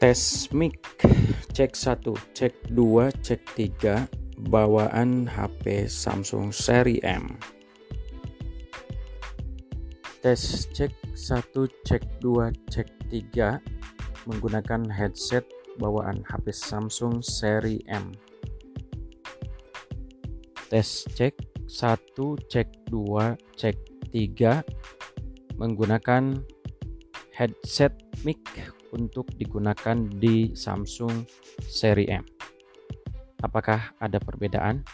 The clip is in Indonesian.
Tes mic cek 1, cek 2, cek 3 bawaan HP Samsung seri M. Tes cek 1, cek 2, cek 3 menggunakan headset bawaan HP Samsung seri M. Tes cek 1, cek 2, cek 3 menggunakan headset mic untuk digunakan di Samsung seri M. Apakah ada perbedaan?